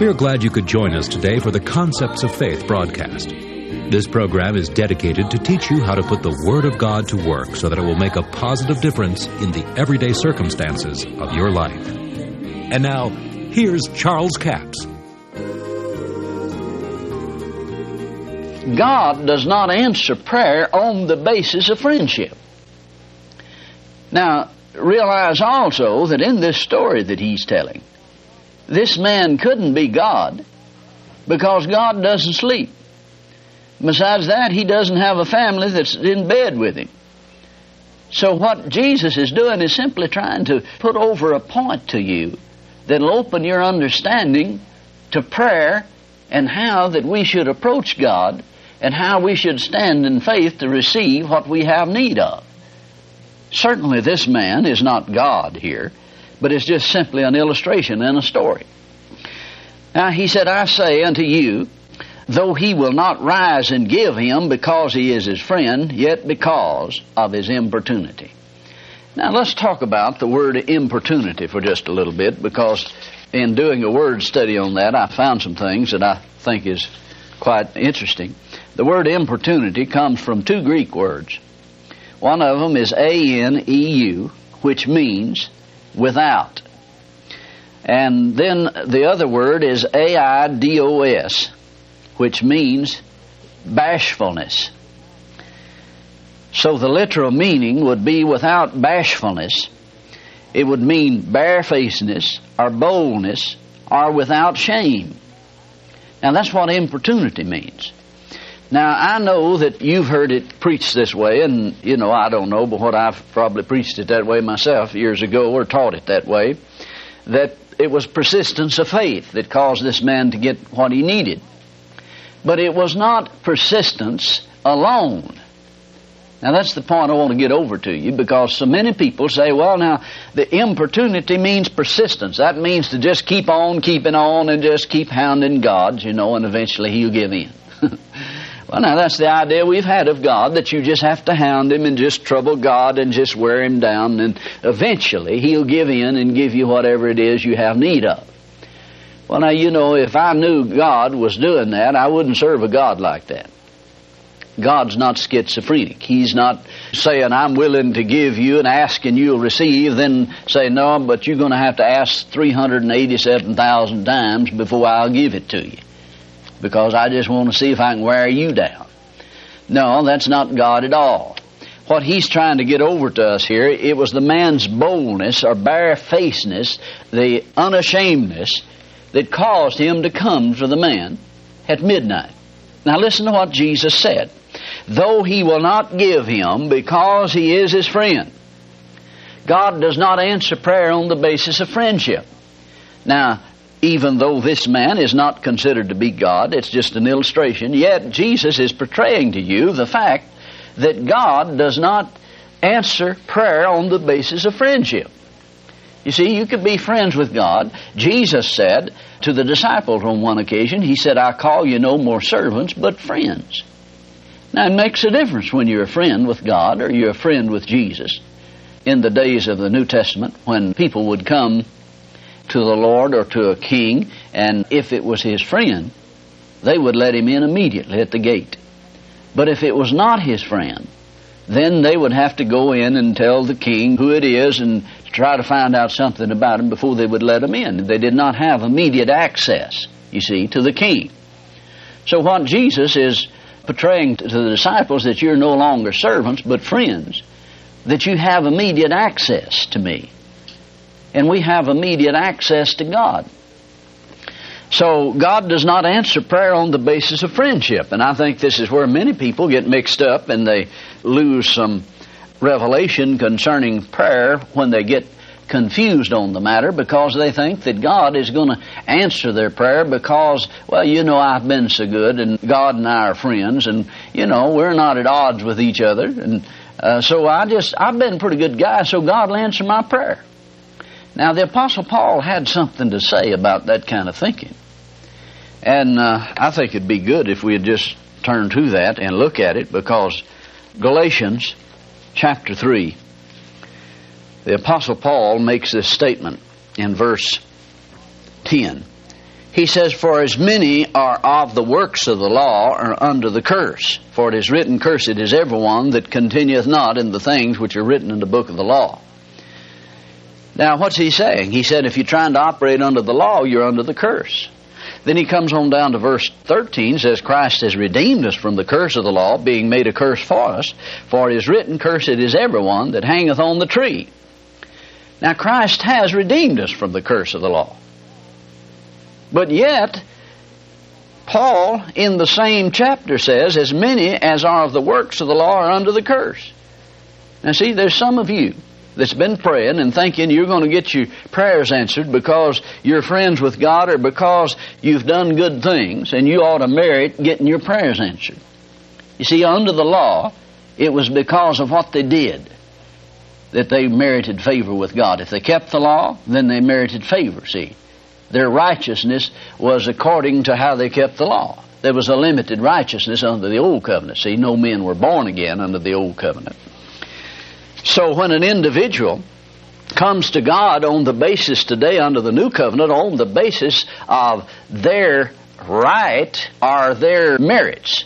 We are glad you could join us today for the Concepts of Faith broadcast. This program is dedicated to teach you how to put the Word of God to work so that it will make a positive difference in the everyday circumstances of your life. And now, here's Charles Capps. God does not answer prayer on the basis of friendship. Now, realize also that in this story that he's telling, this man couldn't be God because God doesn't sleep. Besides that, he doesn't have a family that's in bed with him. So, what Jesus is doing is simply trying to put over a point to you that'll open your understanding to prayer and how that we should approach God and how we should stand in faith to receive what we have need of. Certainly, this man is not God here, but it's just simply an illustration and a story. Now, he said, I say unto you, though he will not rise and give him because he is his friend, yet because of his importunity. Now, let's talk about the word importunity for just a little bit because in doing a word study on that, I found some things that I think is quite interesting. The word importunity comes from two Greek words. One of them is A N E U, which means without. And then the other word is A I D O S, which means bashfulness. So the literal meaning would be without bashfulness. It would mean barefacedness or boldness or without shame. Now that's what importunity means. Now I know that you've heard it preached this way, and you know I don't know, but what I've probably preached it that way myself years ago, or taught it that way, that it was persistence of faith that caused this man to get what he needed. But it was not persistence alone. Now that's the point I want to get over to you because so many people say, well now, the importunity means persistence. That means to just keep on keeping on and just keep hounding God, you know, and eventually He'll give in. well now that's the idea we've had of God, that you just have to hound Him and just trouble God and just wear Him down and eventually He'll give in and give you whatever it is you have need of. Well now you know, if I knew God was doing that, I wouldn't serve a God like that. God's not schizophrenic. He's not saying, I'm willing to give you and asking you'll receive, then say, no, but you're going to have to ask 387,000 times before I'll give it to you. Because I just want to see if I can wear you down. No, that's not God at all. What he's trying to get over to us here, it was the man's boldness or barefacedness, the unashamedness that caused him to come to the man at midnight. Now listen to what Jesus said though he will not give him because he is his friend. God does not answer prayer on the basis of friendship. Now, even though this man is not considered to be God, it's just an illustration, yet Jesus is portraying to you the fact that God does not answer prayer on the basis of friendship. You see, you could be friends with God. Jesus said to the disciples on one occasion, He said, I call you no more servants, but friends. Now, it makes a difference when you're a friend with God or you're a friend with Jesus. In the days of the New Testament, when people would come to the Lord or to a king, and if it was his friend, they would let him in immediately at the gate. But if it was not his friend, then they would have to go in and tell the king who it is and try to find out something about him before they would let him in. They did not have immediate access, you see, to the king. So what Jesus is portraying to the disciples that you're no longer servants but friends, that you have immediate access to me. And we have immediate access to God. So God does not answer prayer on the basis of friendship. And I think this is where many people get mixed up and they lose some revelation concerning prayer when they get confused on the matter because they think that God is going to answer their prayer because, well, you know, I've been so good and God and I are friends and, you know, we're not at odds with each other. And uh, so I just, I've been a pretty good guy, so God will answer my prayer. Now, the Apostle Paul had something to say about that kind of thinking. And uh, I think it'd be good if we would just turn to that and look at it because Galatians chapter 3 the Apostle Paul makes this statement in verse 10. He says, For as many are of the works of the law are under the curse. For it is written, Cursed is everyone that continueth not in the things which are written in the book of the law. Now, what's he saying? He said, if you're trying to operate under the law, you're under the curse. Then he comes on down to verse 13, says, Christ has redeemed us from the curse of the law, being made a curse for us. For it is written, Cursed is everyone that hangeth on the tree. Now, Christ has redeemed us from the curse of the law. But yet, Paul, in the same chapter, says, As many as are of the works of the law are under the curse. Now, see, there's some of you that's been praying and thinking you're going to get your prayers answered because you're friends with God or because you've done good things and you ought to merit getting your prayers answered. You see, under the law, it was because of what they did that they merited favor with God. If they kept the law, then they merited favor, see. Their righteousness was according to how they kept the law. There was a limited righteousness under the old covenant. See, no men were born again under the old covenant. So when an individual comes to God on the basis today under the new covenant, on the basis of their right or their merits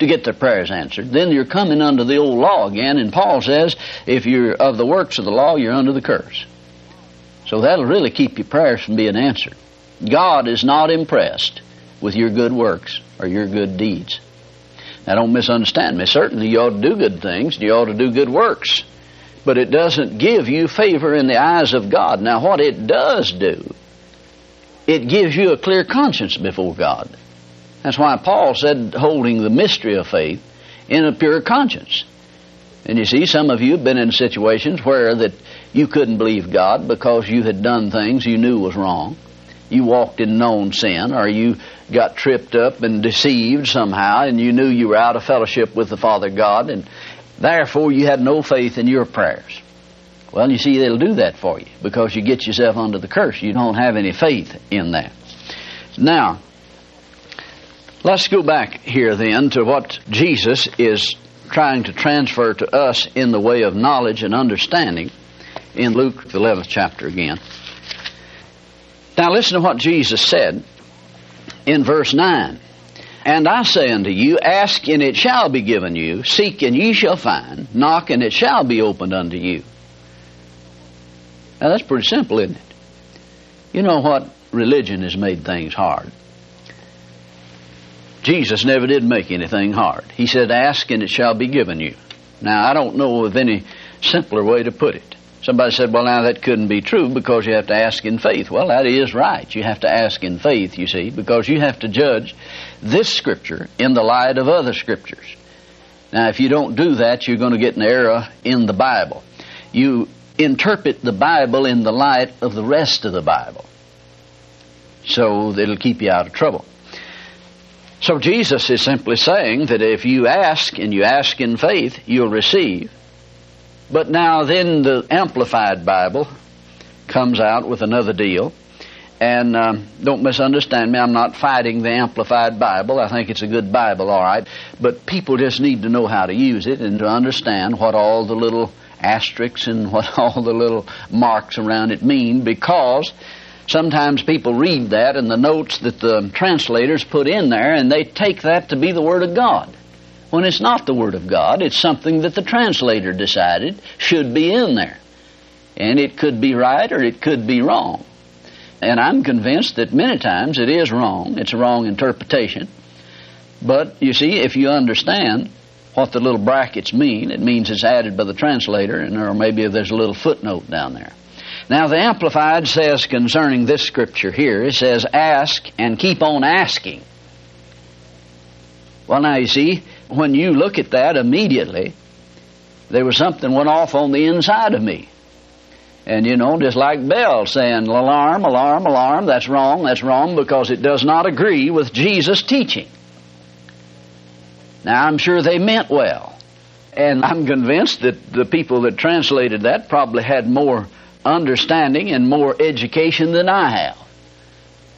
to get their prayers answered, then you're coming under the old law again. And Paul says, if you're of the works of the law, you're under the curse. So that'll really keep your prayers from being answered. God is not impressed with your good works or your good deeds. Now, don't misunderstand me. Certainly, you ought to do good things, and you ought to do good works. But it doesn't give you favor in the eyes of God. Now, what it does do, it gives you a clear conscience before God. That's why Paul said, holding the mystery of faith in a pure conscience. And you see, some of you have been in situations where that you couldn't believe God because you had done things you knew was wrong. You walked in known sin, or you got tripped up and deceived somehow, and you knew you were out of fellowship with the Father God, and therefore you had no faith in your prayers. Well, you see, they'll do that for you because you get yourself under the curse. You don't have any faith in that. Now, let's go back here then to what Jesus is trying to transfer to us in the way of knowledge and understanding in Luke, the 11th chapter again. Now, listen to what Jesus said in verse 9. And I say unto you, ask and it shall be given you, seek and ye shall find, knock and it shall be opened unto you. Now that's pretty simple, isn't it? You know what? Religion has made things hard. Jesus never did make anything hard. He said, Ask and it shall be given you. Now, I don't know of any simpler way to put it. Somebody said, well, now that couldn't be true because you have to ask in faith. Well, that is right. You have to ask in faith, you see, because you have to judge this scripture in the light of other scriptures. Now, if you don't do that, you're going to get an error in the Bible. You interpret the Bible in the light of the rest of the Bible. So it'll keep you out of trouble. So Jesus is simply saying that if you ask and you ask in faith, you'll receive. But now, then the Amplified Bible comes out with another deal. And um, don't misunderstand me, I'm not fighting the Amplified Bible. I think it's a good Bible, all right. But people just need to know how to use it and to understand what all the little asterisks and what all the little marks around it mean because sometimes people read that and the notes that the translators put in there and they take that to be the Word of God when it's not the Word of God. It's something that the translator decided should be in there. And it could be right or it could be wrong. And I'm convinced that many times it is wrong. It's a wrong interpretation. But you see, if you understand what the little brackets mean, it means it's added by the translator, and or maybe there's a little footnote down there. Now, the Amplified says concerning this scripture here, it says, Ask and keep on asking. Well, now you see, when you look at that immediately, there was something went off on the inside of me. And you know, just like Bell saying, alarm, alarm, alarm, that's wrong, that's wrong, because it does not agree with Jesus' teaching. Now, I'm sure they meant well. And I'm convinced that the people that translated that probably had more understanding and more education than I have.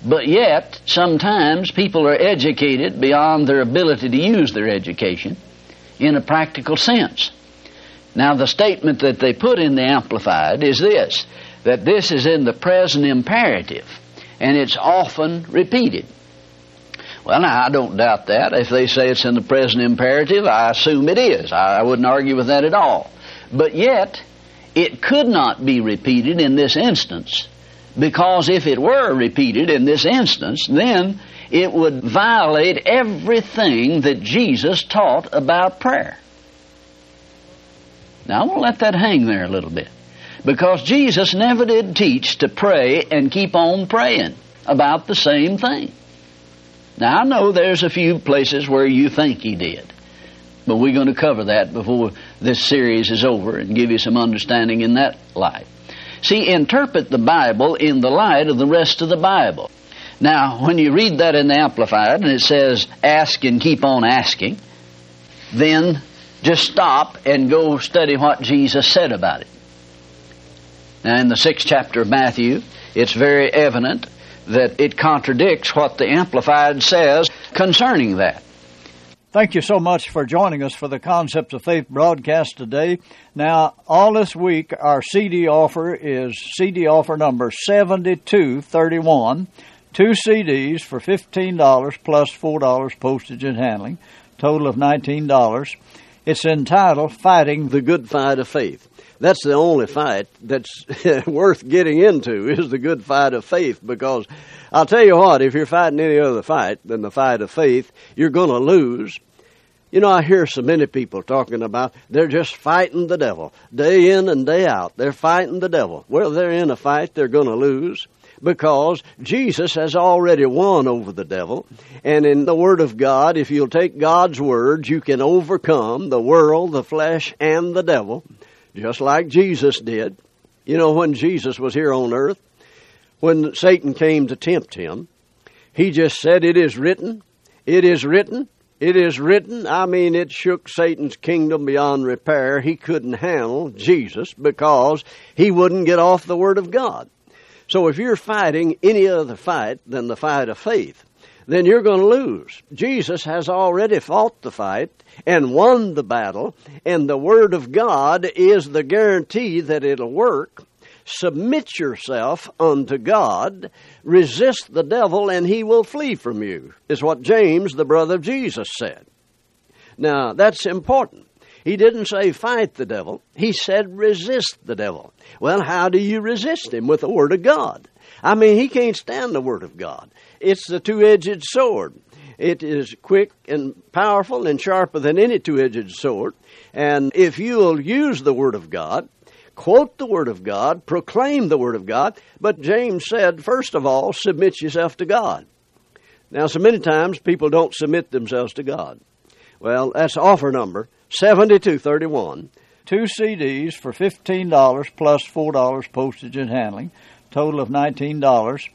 But yet, sometimes people are educated beyond their ability to use their education in a practical sense. Now, the statement that they put in the Amplified is this that this is in the present imperative. and it's often repeated. Well, now, I don't doubt that. If they say it's in the present imperative, I assume it is. I, wouldn't argue with that at all. But yet, it could not be repeated in this instance, because if it were repeated in this instance, then it would violate everything that Jesus taught about prayer. Now, I want to let that hang there a little bit. Because Jesus never did teach to pray and keep on praying about the same thing. Now, I know there's a few places where you think he did, but we're going to cover that before this series is over and give you some understanding in that light. See, interpret the Bible in the light of the rest of the Bible. Now, when you read that in the Amplified and it says, ask and keep on asking, then just stop and go study what Jesus said about it. Now, in the sixth chapter of Matthew, it's very evident that it contradicts what the Amplified says concerning that. Thank you so much for joining us for the Concepts of Faith broadcast today. Now, all this week, our CD offer is CD offer number 7231. Two CDs for $15 plus $4 postage and handling, total of $19. It's entitled Fighting the Good Fight of Faith that's the only fight that's worth getting into is the good fight of faith because I'll tell you what, if you're fighting any other fight than the fight of faith, you're going to lose. You know, I hear so many people talking about they're just fighting the devil day in and day out. They're fighting the devil. Well, they're in a fight they're going to lose because Jesus has already won over the devil. And in the Word of God, if you'll take God's words, you can overcome the world, the flesh, and the devil just like Jesus did. You know, when Jesus was here on earth, when Satan came to tempt him, he just said, It is written, it is written, it is written. I mean, it shook Satan's kingdom beyond repair. He couldn't handle Jesus because he wouldn't get off the Word of God. So if you're fighting any other fight than the fight of faith, then you're going to lose. Jesus has already fought the fight and won the battle, and the Word of God is the guarantee that it'll work. Submit yourself unto God, resist the devil, and he will flee from you, is what James, the brother of Jesus, said. Now, that's important. He didn't say fight the devil, he said resist the devil. Well, how do you resist him? With the Word of God. I mean, he can't stand the Word of God. It's the two edged sword. It is quick and powerful and sharper than any two edged sword. And if you'll use the Word of God, quote the Word of God, proclaim the Word of God, but James said, first of all, submit yourself to God. Now, so many times people don't submit themselves to God. Well, that's offer number 7231. Two CDs for $15 plus $4 postage and handling, total of $19.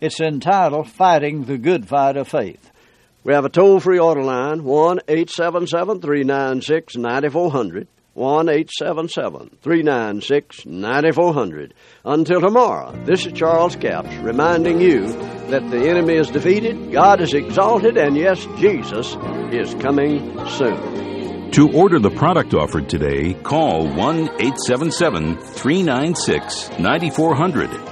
It's entitled Fighting the Good Fight of Faith. We have a toll free order line, 1 877 396 9400. 1 877 396 9400. Until tomorrow, this is Charles Capps reminding you that the enemy is defeated, God is exalted, and yes, Jesus is coming soon. To order the product offered today, call 1 877 396 9400